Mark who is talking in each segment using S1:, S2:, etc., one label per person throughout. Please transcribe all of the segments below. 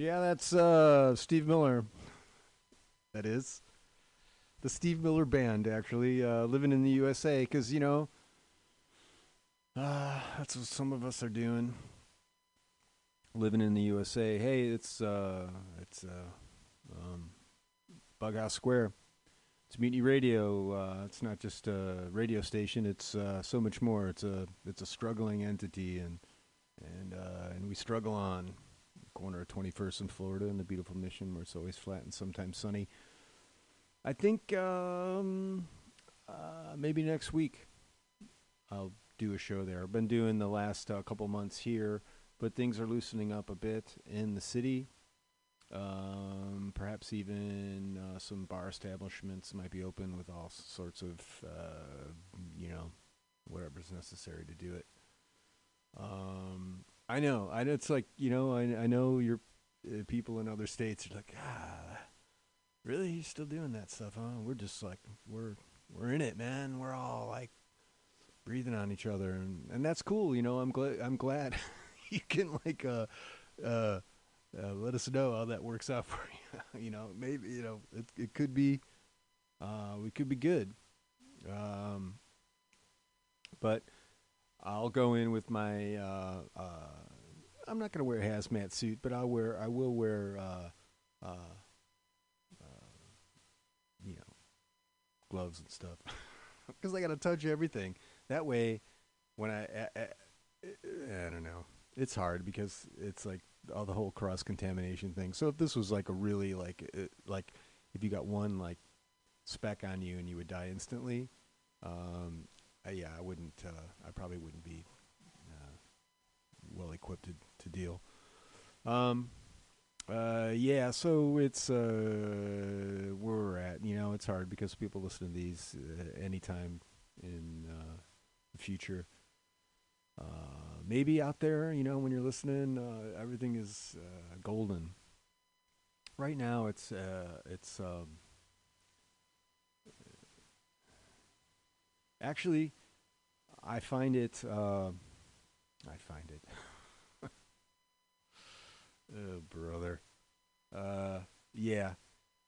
S1: Yeah, that's uh, Steve Miller. That is the Steve Miller Band, actually, uh, living in the USA, because you know, uh, that's what some of us are doing. Living in the USA. Hey, it's uh, it's uh, um, Bughouse Square. It's Mutiny Radio. Uh, it's not just a radio station. It's uh, so much more. It's a it's a struggling entity, and and uh, and we struggle on corner of 21st in Florida in the beautiful Mission, where it's always flat and sometimes sunny. I think um, uh, maybe next week I'll do a show there. I've been doing the last uh, couple months here, but things are loosening up a bit in the city. Um, perhaps even uh, some bar establishments might be open with all sorts of, uh, you know, whatever's necessary to do it. Um, I know, I know. It's like you know, I I know your uh, people in other states are like, ah, really, he's still doing that stuff, huh? We're just like, we're we're in it, man. We're all like breathing on each other, and and that's cool. You know, I'm glad I'm glad you can like uh uh. Uh, let us know how that works out for you. you know, maybe you know it. It could be, uh, we could be good. Um, but I'll go in with my. Uh, uh, I'm not going to wear a hazmat suit, but I'll wear. I will wear. Uh, uh, uh, you know, gloves and stuff, because I got to touch everything. That way, when I, I, I, I don't know, it's hard because it's like all the whole cross contamination thing. So if this was like a really like uh, like if you got one like speck on you and you would die instantly, um, uh, yeah, I wouldn't. Uh, I probably wouldn't be uh, well equipped to, to deal. Um, uh, yeah, so it's uh, where we're at. You know, it's hard because people listen to these anytime in the future. Uh, maybe out there, you know, when you're listening, everything is uh, golden. Right now, it's uh, it's um, actually, I find it. Uh, I find it. oh, brother. Uh, yeah,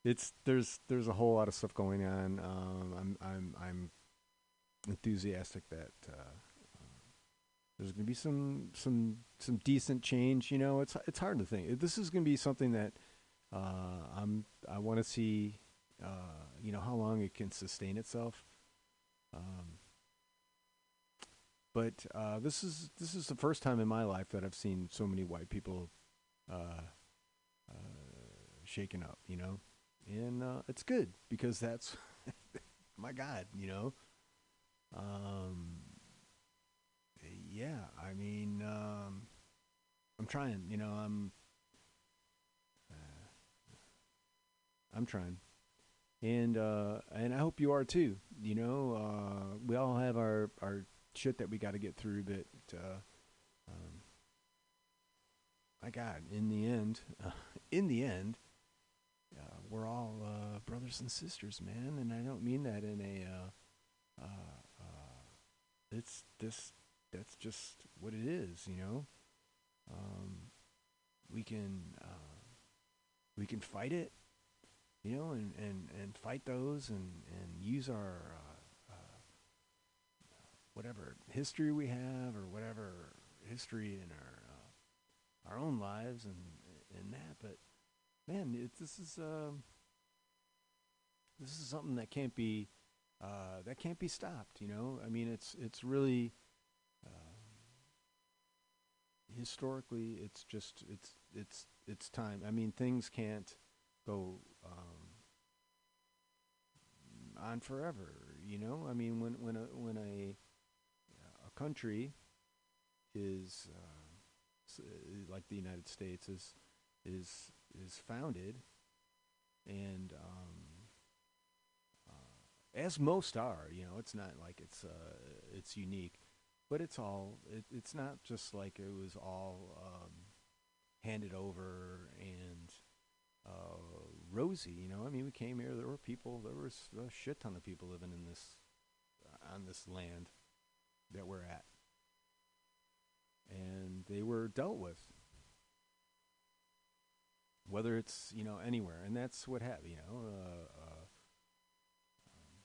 S1: it's there's there's a whole lot of stuff going on. Um, I'm I'm I'm enthusiastic that. Uh, there's going to be some some some decent change. You know, it's it's hard to think. This is going to be something that uh, I'm I want to see. Uh, you know how long it can sustain itself. Um, but uh, this is this is the first time in my life that I've seen so many white people uh, uh, shaken up. You know, and uh, it's good because that's my God. You know. Um, yeah, I mean, um, I'm trying. You know, I'm. Uh, I'm trying, and uh, and I hope you are too. You know, uh, we all have our our shit that we got to get through, but uh, um, my God, in the end, in the end, uh, we're all uh, brothers and sisters, man. And I don't mean that in a. Uh, it's this that's just what it is, you know. Um, we can we can fight it, you know, and, and, and fight those and, and use our uh, uh, whatever history we have or whatever history in our uh, our own lives and and that. But man, it, this is um, this is something that can't be uh, that can't be stopped. You know, I mean, it's it's really historically, it's just it's it's it's time. I mean, things can't go um, on forever. You know, I mean, when when a when a a country is uh, like the United States is is is founded, and um, uh, as most are, you know, it's not like it's uh, it's unique but it's all it, it's not just like it was all um, handed over and uh, rosy. You know, I mean, we came here. There were people. There was a shit ton of people living in this uh, on this land that we're at, and they were dealt with. whether it's you know anywhere, and that's what have you know. Uh, uh, um,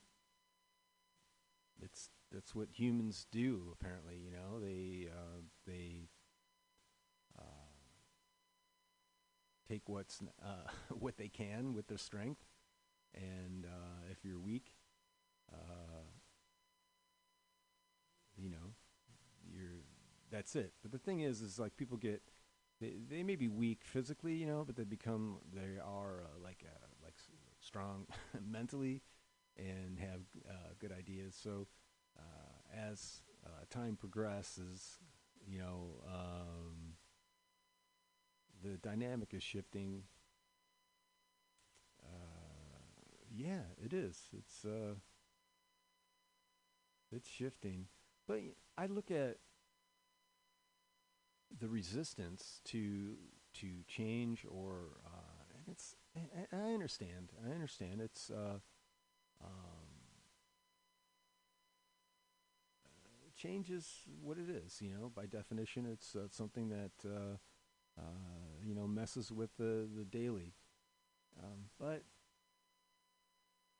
S1: it's that's what humans do. Apparently, you know they uh, they uh, take what's uh, what they can with their strength, and uh, if you're weak, uh, you know, you're that's it. But the thing is, is like people get they they may be weak physically, you know, but they become they are uh, like uh, like strong mentally and have uh, good ideas. So as time progresses, you know, um, the dynamic is shifting. Uh, yeah, it is. It's uh, it's shifting, but I look at the resistance to to change or uh, and it's I, I understand I understand it's uh, um, uh, change is what it is you know by definition it's uh, something that uh, uh, you know messes with the the daily um, but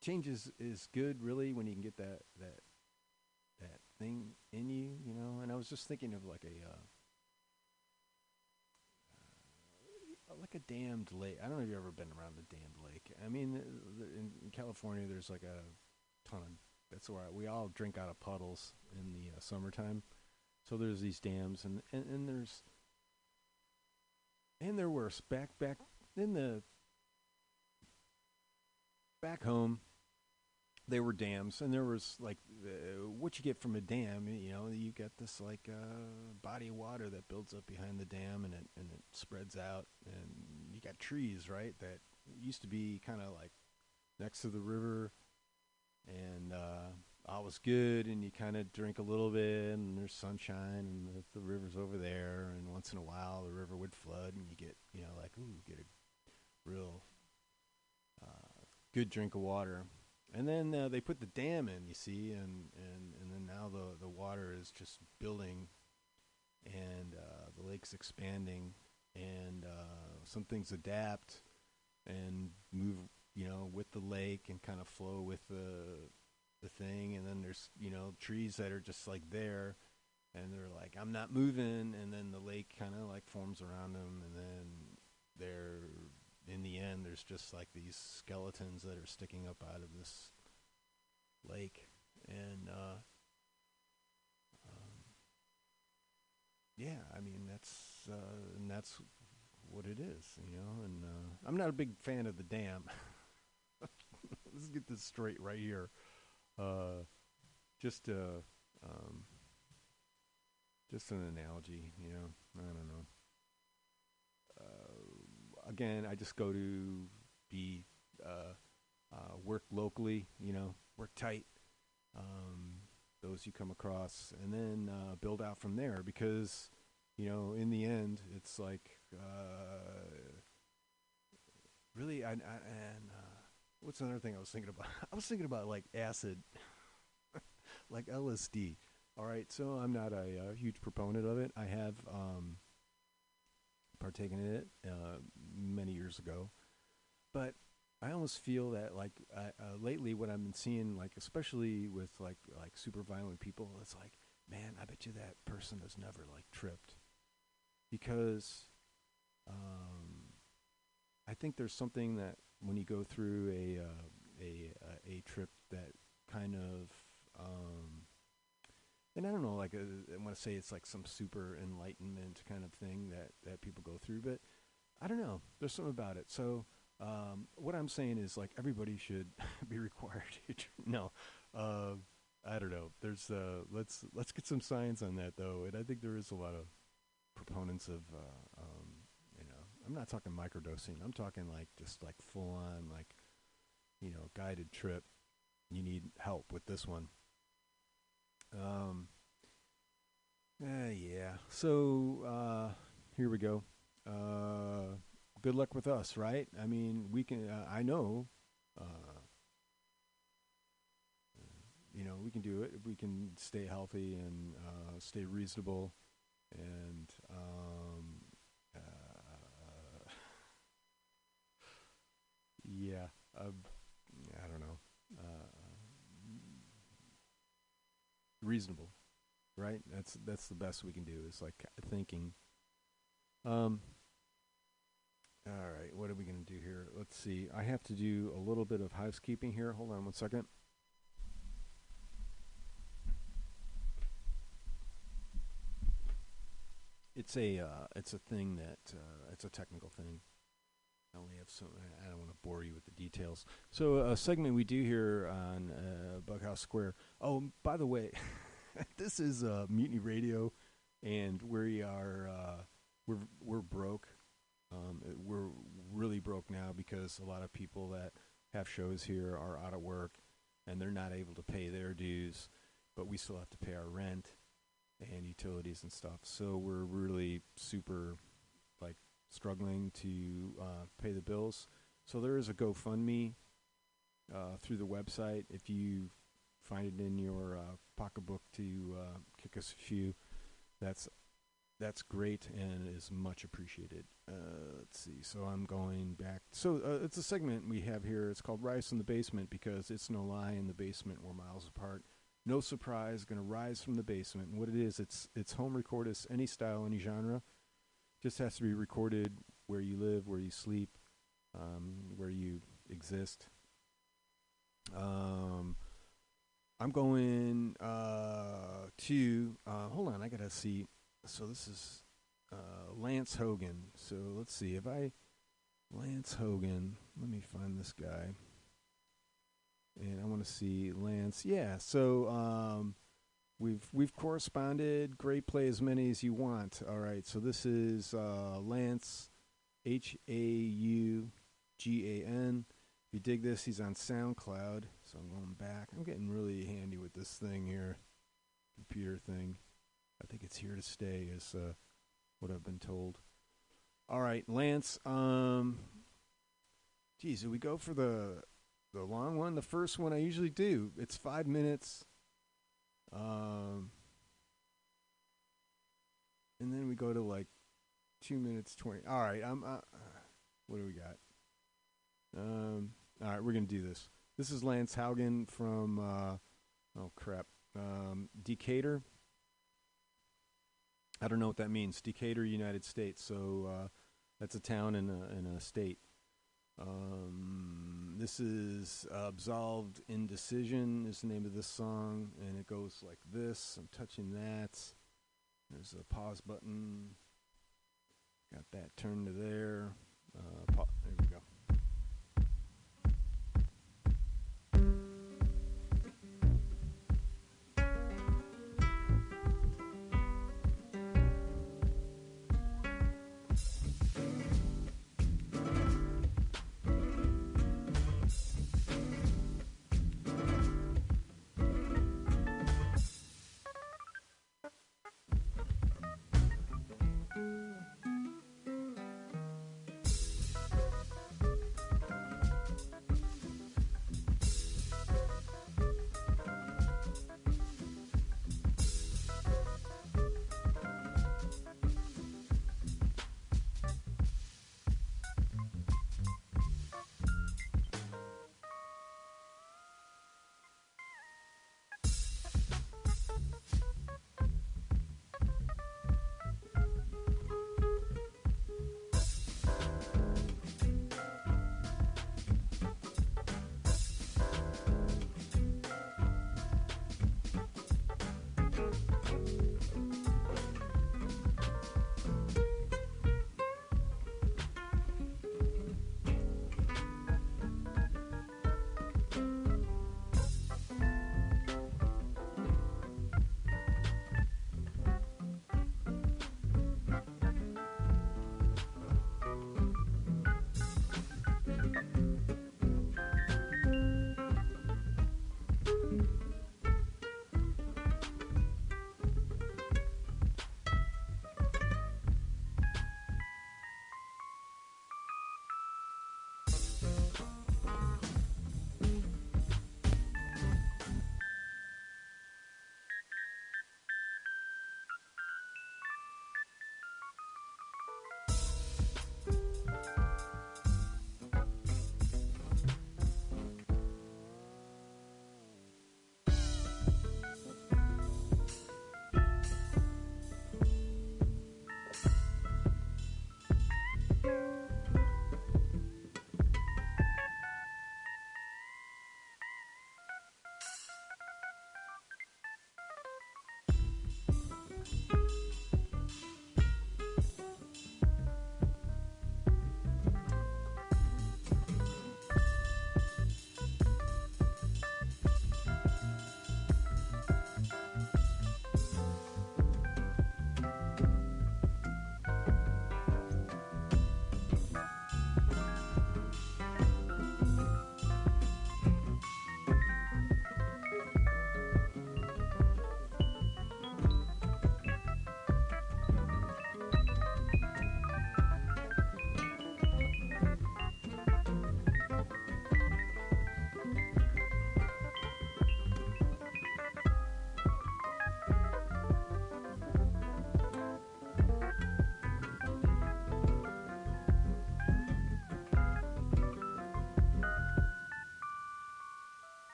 S1: change is, is good really when you can get that that that thing in you you know and I was just thinking of like a uh, uh, like a dammed lake. I don't know if you've ever been around a dammed lake. I mean, th- th- in, California, there's like a ton. That's where I, we all drink out of puddles in the uh, summertime. So there's these dams, and, and and there's and there were s- back back in the back home. There were dams, and there was like uh, what you get from a dam. You know, you get this like uh, body of water that builds up behind the dam, and it and it spreads out, and you got trees, right? That used to be kind of like next to the river, and uh, all was good, and you kind of drink a little bit, and there's sunshine, and the, the river's over there, and once in a while the river would flood, and you get you know like ooh, get a real uh, good drink of water. And then uh, they put the dam in, you see, and, and, and then now the, the water is just building, and uh, the lake's expanding, and uh, some things adapt and move, you know, with the lake and kind of flow with the the thing. And then there's you know trees that are just like there, and they're like, I'm not moving, and then the lake kind of like forms around them, and then they're in the end, there's just like these skeletons that are sticking up out of this lake, and uh, um, yeah, I mean that's uh, and that's what it is, you know. And uh, I'm not a big fan of the dam. Let's get this straight right here. Uh, just uh, um, just an analogy, you know. I don't know. Uh, again, I just go to be uh, uh, work locally, you know, work tight. Um, those you come across, and then uh, build out from there. Because you know, in the end, it's like uh, really. I, I and what's another thing I was thinking about? I was thinking about like acid, like LSD. All right, so I'm not a, uh huge proponent of it. I have um, partaken in it uh, many years ago, but I almost feel that like I, uh, lately, what I've been seeing, like especially with like like super violent people, it's like, man, I bet you that person has never like tripped, because um, I think there's something that when you go through a uh, a uh, a trip that kind of um, and I don't know, like uh, I want to say it's like some super enlightenment kind of thing that that people go through, but I don't know. There's something about it. So um, what I'm saying is like everybody should be required No, uh, I don't know. There's uh, let's let's get some science on that though, and I think there is a lot of proponents of uh, um. I'm not talking microdosing. I'm talking like just like full on like you know guided trip. You need help with this one. Um. Uh, yeah. So uh, here we go. Uh, good luck with us, right? I mean, we can. Uh, I know. Uh, you know, we can do it we can stay healthy and uh, stay reasonable, and um, a I don't know uh, reasonable, right? That's that's the best we can do. Is like thinking. Um. All right, what are we going to do here? Let's see. I have to do a little bit of housekeeping here. Hold on one second. It's a uh, it's a thing that uh, it's a technical thing. I only have some. I don't want to bore you with the details. So a segment we do here on uh, Bughouse Square. Oh, by the way, this is uh, Mutiny Radio, and we are uh, we're we're broke. Um, we're really broke now because a lot of people that have shows here are out of work, and they're not able to pay their dues. But we still have to pay our rent and utilities and stuff. So we're really super struggling to uh, pay the bills. So there is a GoFundMe uh, through the website. If you find it in your uh, pocketbook to uh, kick us a few, that's that's great and is much appreciated. Uh, let's see. So I'm going back. So uh, it's a segment we have here. It's called Rise from the Basement because it's no lie. In the basement, we're miles apart no surprise, going to rise from the basement. And what it is, it's it's home record recorded, any style, any genre. Just has to be recorded where you live, where you sleep, um, where you exist. Um, I'm going uh, to uh, hold on. I gotta see. So this is uh, Lance Haugan. So let's see if I Lance Haugan. Let me find this guy and I want to see Lance. Yeah, so um, we've we've corresponded. Great, play as many as you want. All right, so this is uh, Lance, H A U G A N. If you dig this, he's on SoundCloud. So I'm going back. I'm getting really handy with this thing here, computer thing. I think it's here to stay, is uh, what I've been told. All right, Lance. Um, geez, do we go for the the long one, the first one I usually do. It's five minutes. Um, and then we go to like two minutes twenty. All right, I'm. Uh, what do we got? Um, all right, we're gonna do this. This is Lance Haugan from. Uh, oh crap, um, Decatur. I don't know what that means. Decatur, United States. So uh, that's a town in a a state. Um, this is Absolved Indecision is the name of this song, and it goes like this. I'm touching that. There's a pause button. Got that turned to there. Uh, pa- there we go.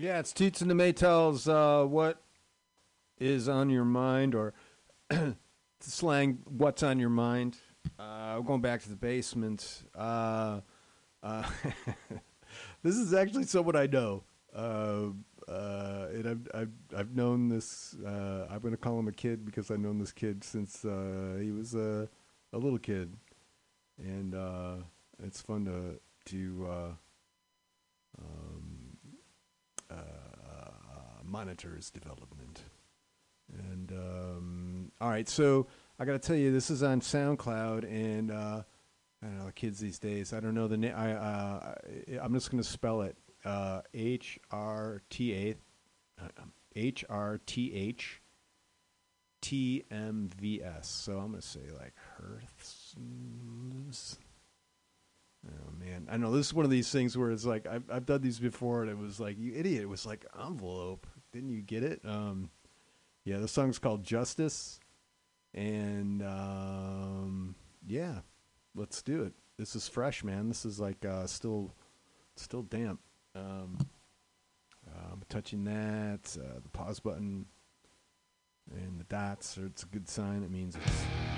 S1: Yeah, it's Toots and the Maytals. Uh, what is on your mind, or slang? What's on your mind? Uh, we're going back to the basement. Uh, uh, this is actually someone I know, uh, uh, and I've, I've I've known this. Uh, I'm going to call him a kid because I've known this kid since he was a a little kid, and it's fun to to. Um, monitor his development. And um, all right, so I got to tell you, this is on SoundCloud, and uh, I don't know the kids these days. I don't know the name. I uh, I'm just going to spell it uh, H R T A uh, H R T H T M V S. So I'm going to say like Hearths. Oh man, I know this is one of these things where it's like I've I've done these before, and it was like you idiot. It was like envelope. Didn't you get it? Um, yeah, the song's called Justice, and um, yeah, let's do it. This is fresh, man. This is like uh, still still damp. Um, I'm touching that. Uh, the pause button and the dots. Are, it's a good sign. It means it's.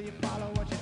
S2: You
S3: follow what you're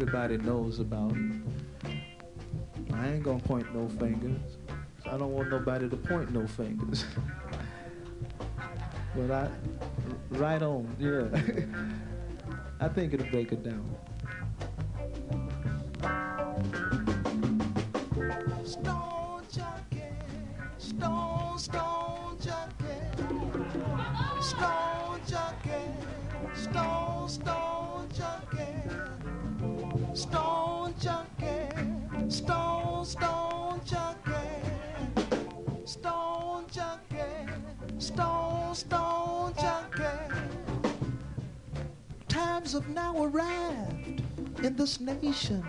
S4: everybody knows about. I ain't gonna point no fingers. I don't want nobody to point no fingers. but I, right on, yeah. I think it'll break it down. Have now arrived in this nation.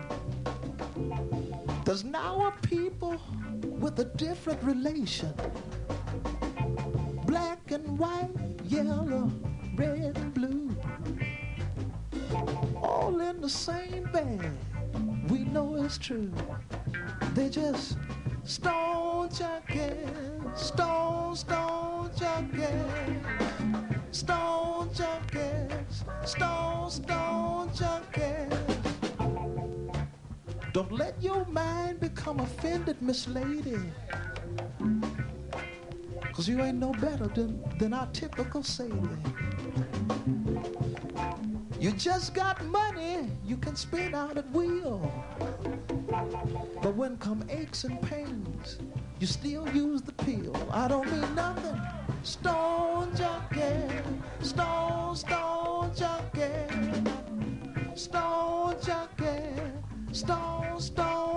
S4: There's now a people with a different relation. Black and white, yellow, red and blue. All in the same bag. We know it's true. They're just stone junkies, stone, stone junkies, stone junkies, stone, stone junkies. Don't let your mind become offended, Miss Lady. Cause you ain't no better than, than our typical Sadie. You just got money you can spend out at will. But when come aches and pains, you still use the pill. I don't mean nothing. Stone junkie, stone, stone junkie, stone junkie, stone, stone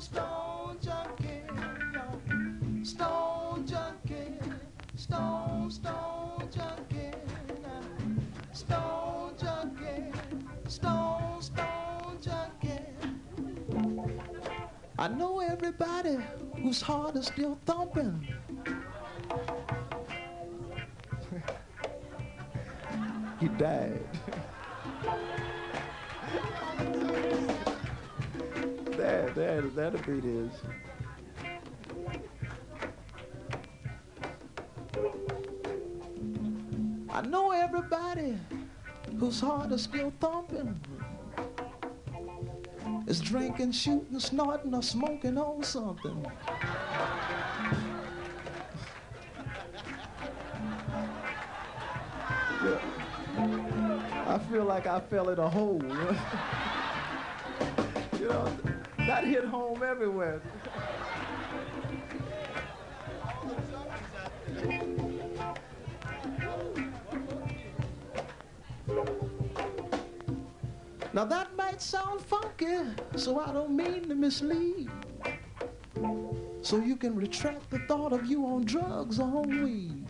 S4: stone, junkie, stone junkie, stone, stone junkie, stone junkie, stone, stone junkie. I know everybody whose heart is still thumping. he died. There, that'll be his. I know everybody whose heart is still thumping is drinking, shooting, snorting, or smoking on something. I feel like I fell in a hole. you know, that hit home everywhere. Now that might sound funky, so I don't mean to mislead. So you can retract the thought of you on drugs or on weed.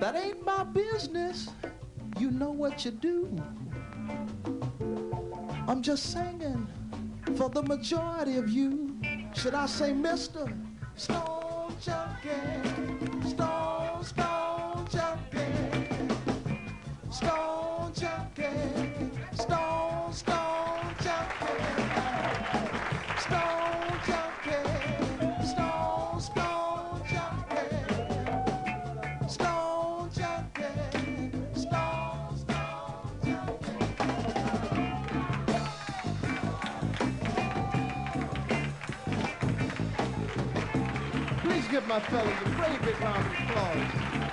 S4: That ain't my business. You know what you do. Just singing for the majority of you. Should I say Mr. Stone Junkie? Stone, Stone give my fellas a great big round of applause.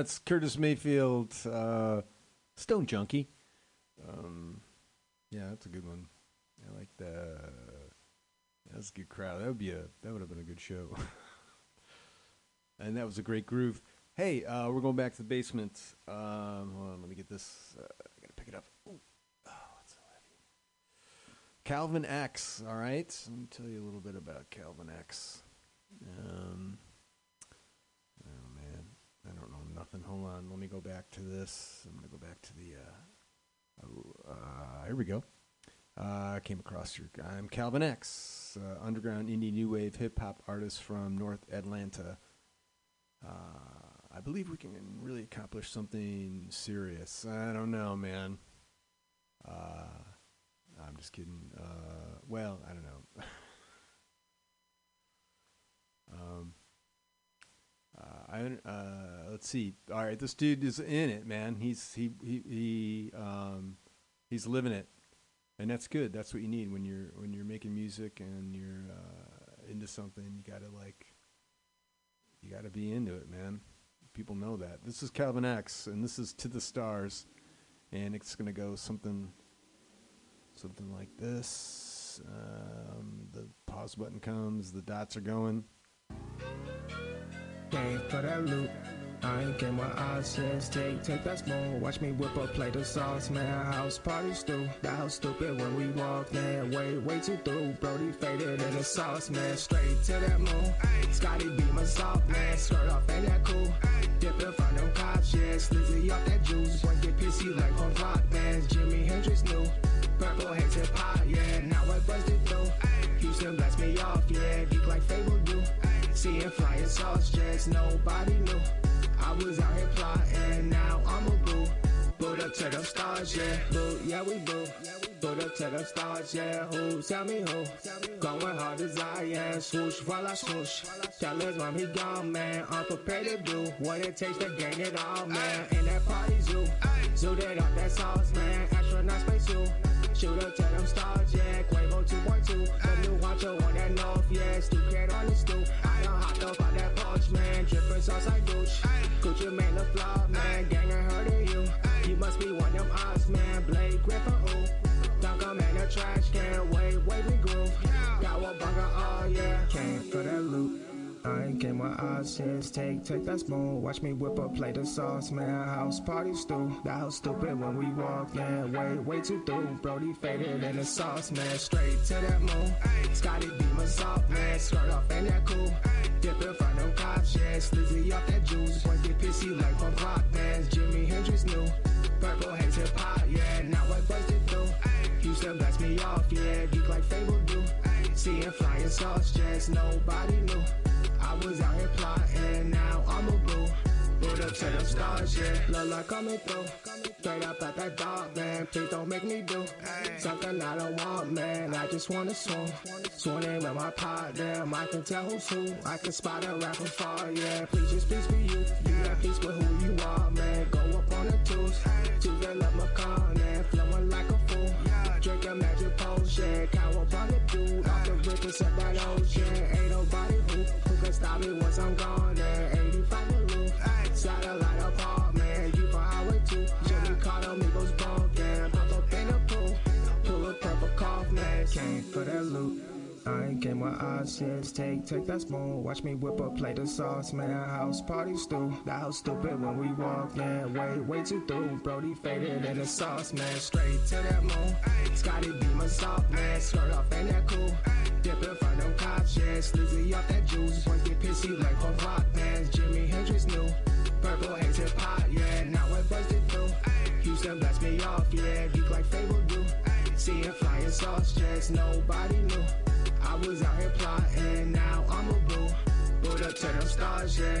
S1: It's Curtis Mayfield, uh, Stone Junkie. Um, yeah, that's a good one. I like that. That's a good crowd. That would be a that would have been a good show. and that was a great groove. Hey, uh, we're going back to the basement. Um, hold on, let me get this. Uh, I gotta pick it up. Ooh. Oh, it's so heavy. Calvin X. All right, let me tell you a little bit about Calvin X. Um, don't nothing. Hold on, let me go back to this. I'm gonna go back to the. Uh, oh, uh, here we go. Uh, I came across your. I'm Calvin X, uh, underground indie new wave hip hop artist from North Atlanta. Uh, I believe we can really accomplish something serious. I don't know, man. Uh, I'm just kidding. Uh, well, I don't know. um, I uh, let's see. All right, this dude is in it, man. He's he he he um, he's living it, and that's good. That's what you need when you're when you're making music and you're uh, into something. You gotta like, you gotta be into it, man. People know that. This is Calvin X, and this is to the stars, and it's gonna go something, something like this. Um, the pause button comes. The dots are going.
S5: Came for that loot. I ain't get my eyes since take, take that spoon. Watch me whip up, play the sauce, man. House party stew. That house stupid when we walk, man. Way, way too through. Brody faded in the sauce, man. Straight to that moon. Scotty be my soft, man. Skirt off, ain't that cool? In front of cops, yeah. Slizzy off that juice. Boy, get pissy like from rock bands. Jimi Hendrix knew. Purple hates hip hop, yeah. Now I busted through. Houston blast me off, yeah. Geek like Fable do. Seeing flying sauce jets, nobody knew. I was out here plotting, now I'm a boo. Boot up to the stars, yeah. Boo, yeah, we boo. Boot up to the stars, yeah. Who, tell me who? Going hard as I am. Swoosh while I swoosh. Tell us when he gone, man. I'm prepared to do what it takes to gain it all, man. In that party zoo. Zooted up that sauce, man. Astronaut space zoo. Shoot up to them stars, yeah. Quavo 2.2. The new honcho on that north, yeah. Stu cat on the stoop. Up on that porch, man. Drippin' sauce like douche. Gucci Mane the flop, man. Gang I heard of you. You must be one of them odds, man. Blake Griffin, ooh. Dunk 'em in the trash can. Way, way we groove. Got one bunker, oh yeah. Came for that loot. I ain't get my eyes since take, take that spoon. Watch me whip up, play the sauce, man. House party stew. That house stupid when we walk in. Way, way too through. Brody faded in the sauce, man. Straight to that moon. Scotty be my soft, man. Skirt off, ain't that cool? Dip in front of cops, yeah. Slizzy off that juice. Boy, get pissy like from rock bands. Jimi Hendrix knew. Purple hates hip hop, yeah. Now I busted through. Houston blast me off, yeah. Geek like Fable do. Seeing flying sauce jets, nobody knew. I was out here plotting, now I'm a boo. Boot up to the stars, yeah. Look like coming through. Straight up at that dog, man. Please don't make me do something I don't want, man. I just wanna swim. Swimming with my pot, damn. I can tell who's who. I can spot a rapper far, yeah. Please just please be you. You got peace with who you are, man. Go up on the twos. Tuesday love my car, man. Flowing like a fool. Drink a magic potion. Cow up on the dude. Off the rip and set that ocean. Stop me once I'm gone, man. 85 the roof. Satellite apartment. You for highway two. Jimmy Carter, Migos bunkin'. Pop up in the pool. Pull a purple cough, man. Came for that loot. I ain't my eyes since take, take that spoon. Watch me whip up, play the sauce, man. House party stew. That house stupid when we walk in. Way, way too through. Brody faded in the sauce, man. Straight to that moon. Scotty be my soft, man. Skirt off, ain't that cool? Dip in front of cops, yeah. Slizzy off that juice. Boys get pissy like from rock bands. Hendrix knew. Purple hates hip hop, yeah. Now I busted through. Houston blast me off, yeah. Geek like Fable do. Seeing flying sauce jets, nobody knew. I was out here plotting, now I'm a boo. Boot up to them stars, yeah.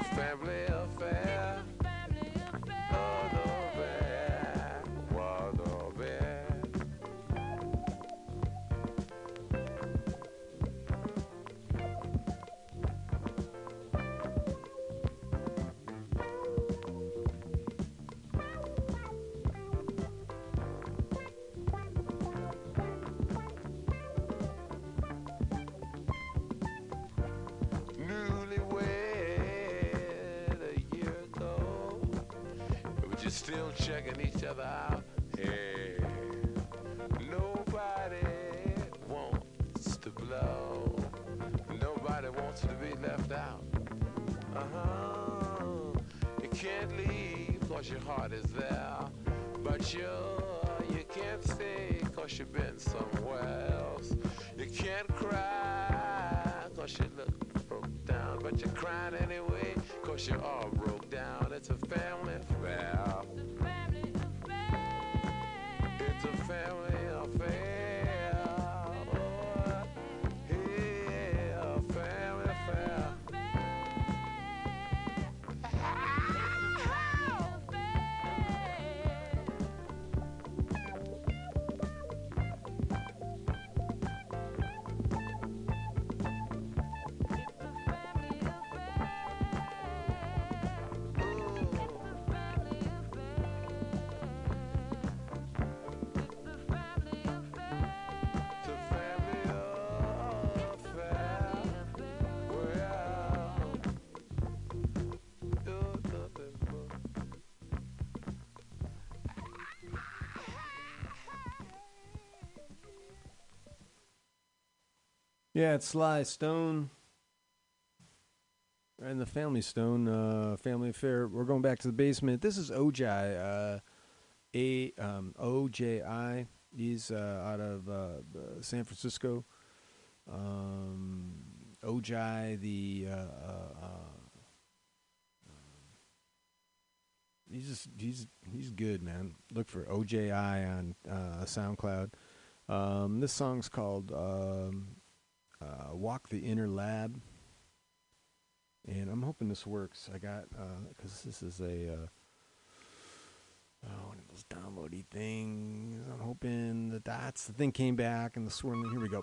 S6: A family affair. Yeah, it's
S1: Sly Stone. And the Family Stone, uh, Family Affair. We're going back to the basement. This is Ojai, uh, A um, O J I. He's uh, out of uh, San Francisco. Um, Ojai, the uh, uh, uh, he's just he's he's good, man. Look for OJI on SoundCloud. Um, this song's called um, uh, "Walk the Inner Lab," and I'm hoping this works. I got because this is a uh, oh, one of those downloady things. I'm hoping the dots. The thing came back and the swirling. Here we go.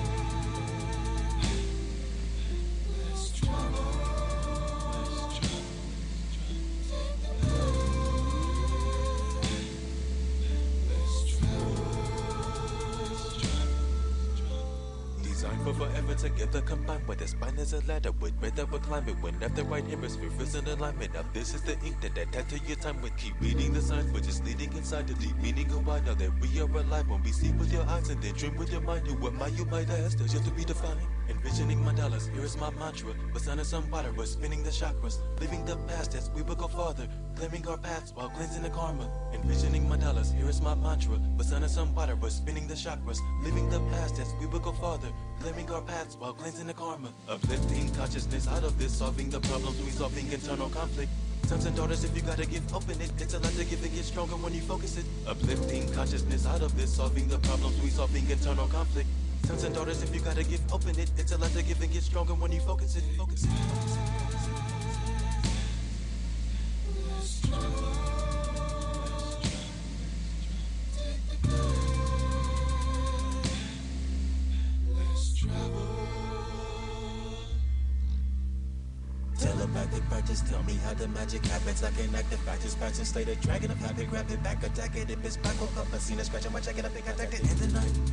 S7: forever together combined with the spine as a ladder with rhythm we're climbing. Whenever the right hemisphere is in alignment. Now this is the ink that attached to your time with keep reading the signs. Which is leading inside the deep meaning of why now that we are alive. When we see with your eyes and then dream with your mind am I you might ask there's yet to be defined envisioning mandalas here is my mantra. But sun and some water we're spinning the chakras. Living the past as we will go farther. Claiming our paths while cleansing the karma. Envisioning mandalas here is my mantra. But sun and some water we're spinning the chakras. Living the past as we will go farther. Claiming our paths while cleansing the karma. Uplifting consciousness out of this solving the problems resolving internal conflict. Sons and daughters, if you gotta give, open it. It's a lot to give and get stronger when you focus it. Uplifting consciousness out of this, solving the problems, resolving internal conflict. Sons and daughters, if you gotta give, open it. It's a lot to give and get stronger when you focus it. Focus it. Focus it. Telepathic practice, tell me how the magic happens. I can act the factors, patches, slay the dragon of habit, grab it back, attack it. If it's back, woke up, a scene, a scratch, I'm checking up, I contact it.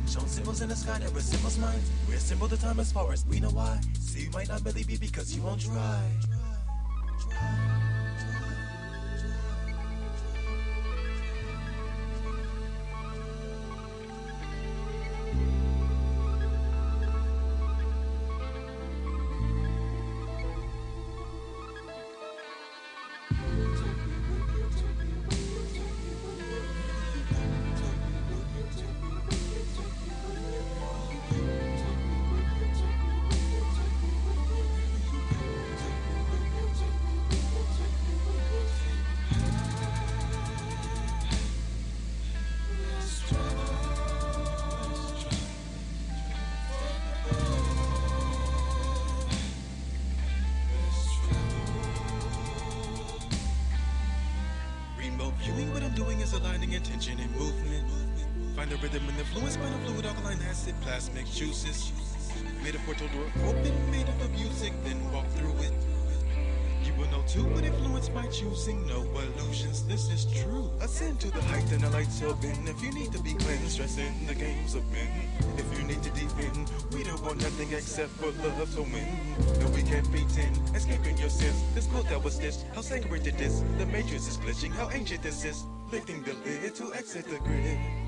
S7: Showing symbols in the sky that resembles mine. We assemble the time as far as we know why. See, you might not believe me because you won't try. The rhythm and influence by the fluid alkaline acid, plasmic juices. Made a portal door open, made up of music, then walk through it. You will know too what influence by choosing, no illusions, this is true. Ascend to the height and the lights open. If you need to be cleansed, stress in the games of men. If you need to defend, we don't want nothing except for love to win. No, we can't pretend, escaping your sins. This quote that was stitched, how sacred it is. The matrix is glitching, how ancient this is. Lifting the lid to exit the grid.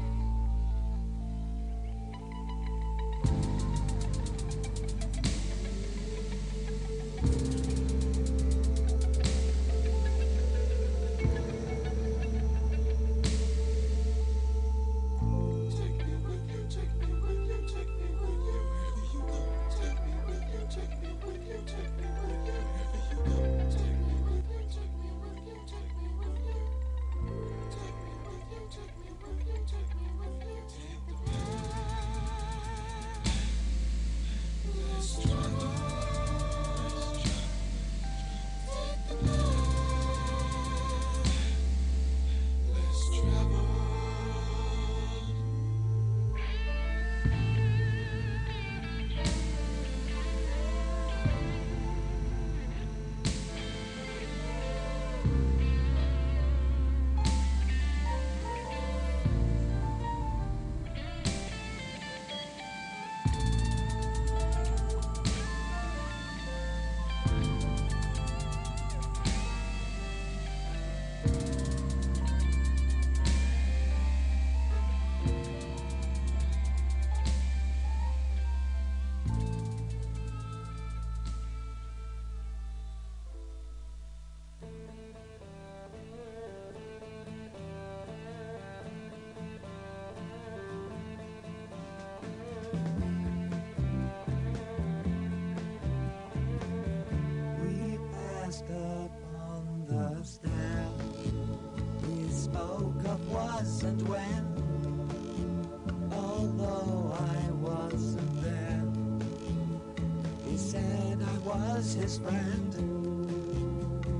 S8: His friend,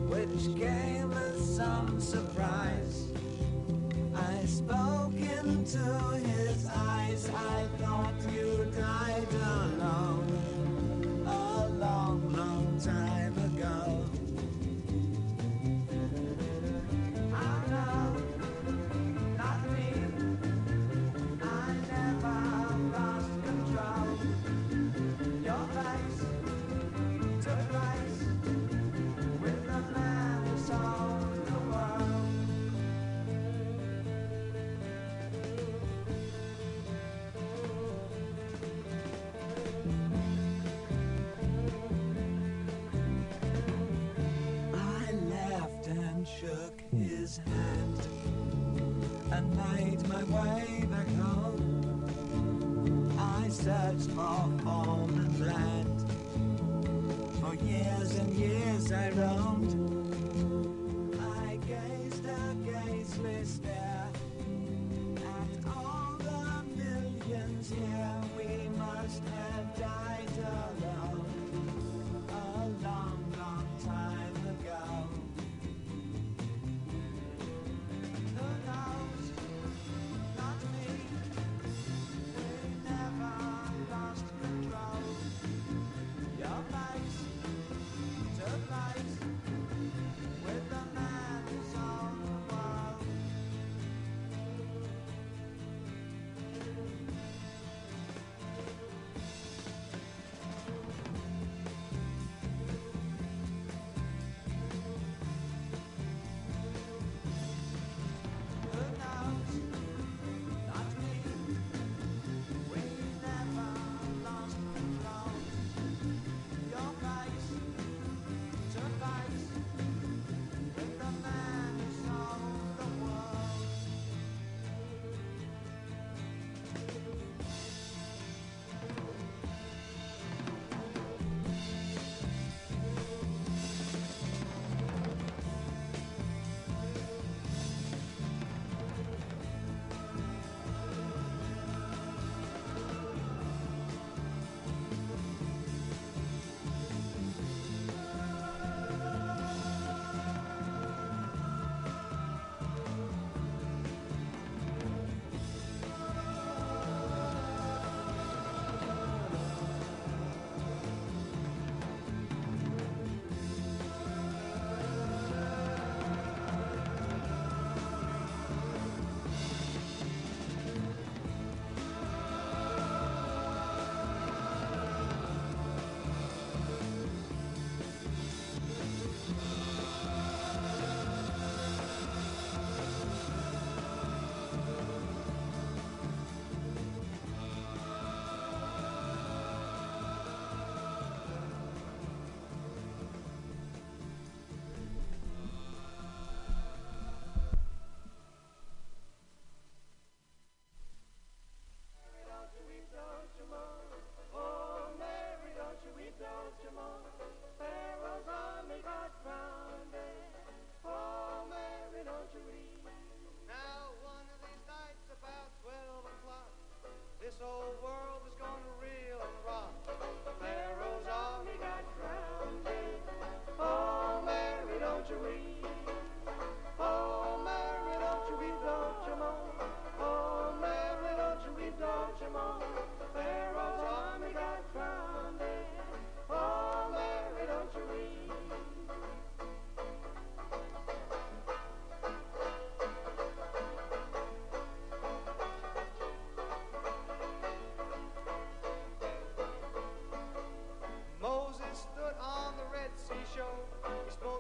S8: which came as some surprise. Made my way back home. I searched for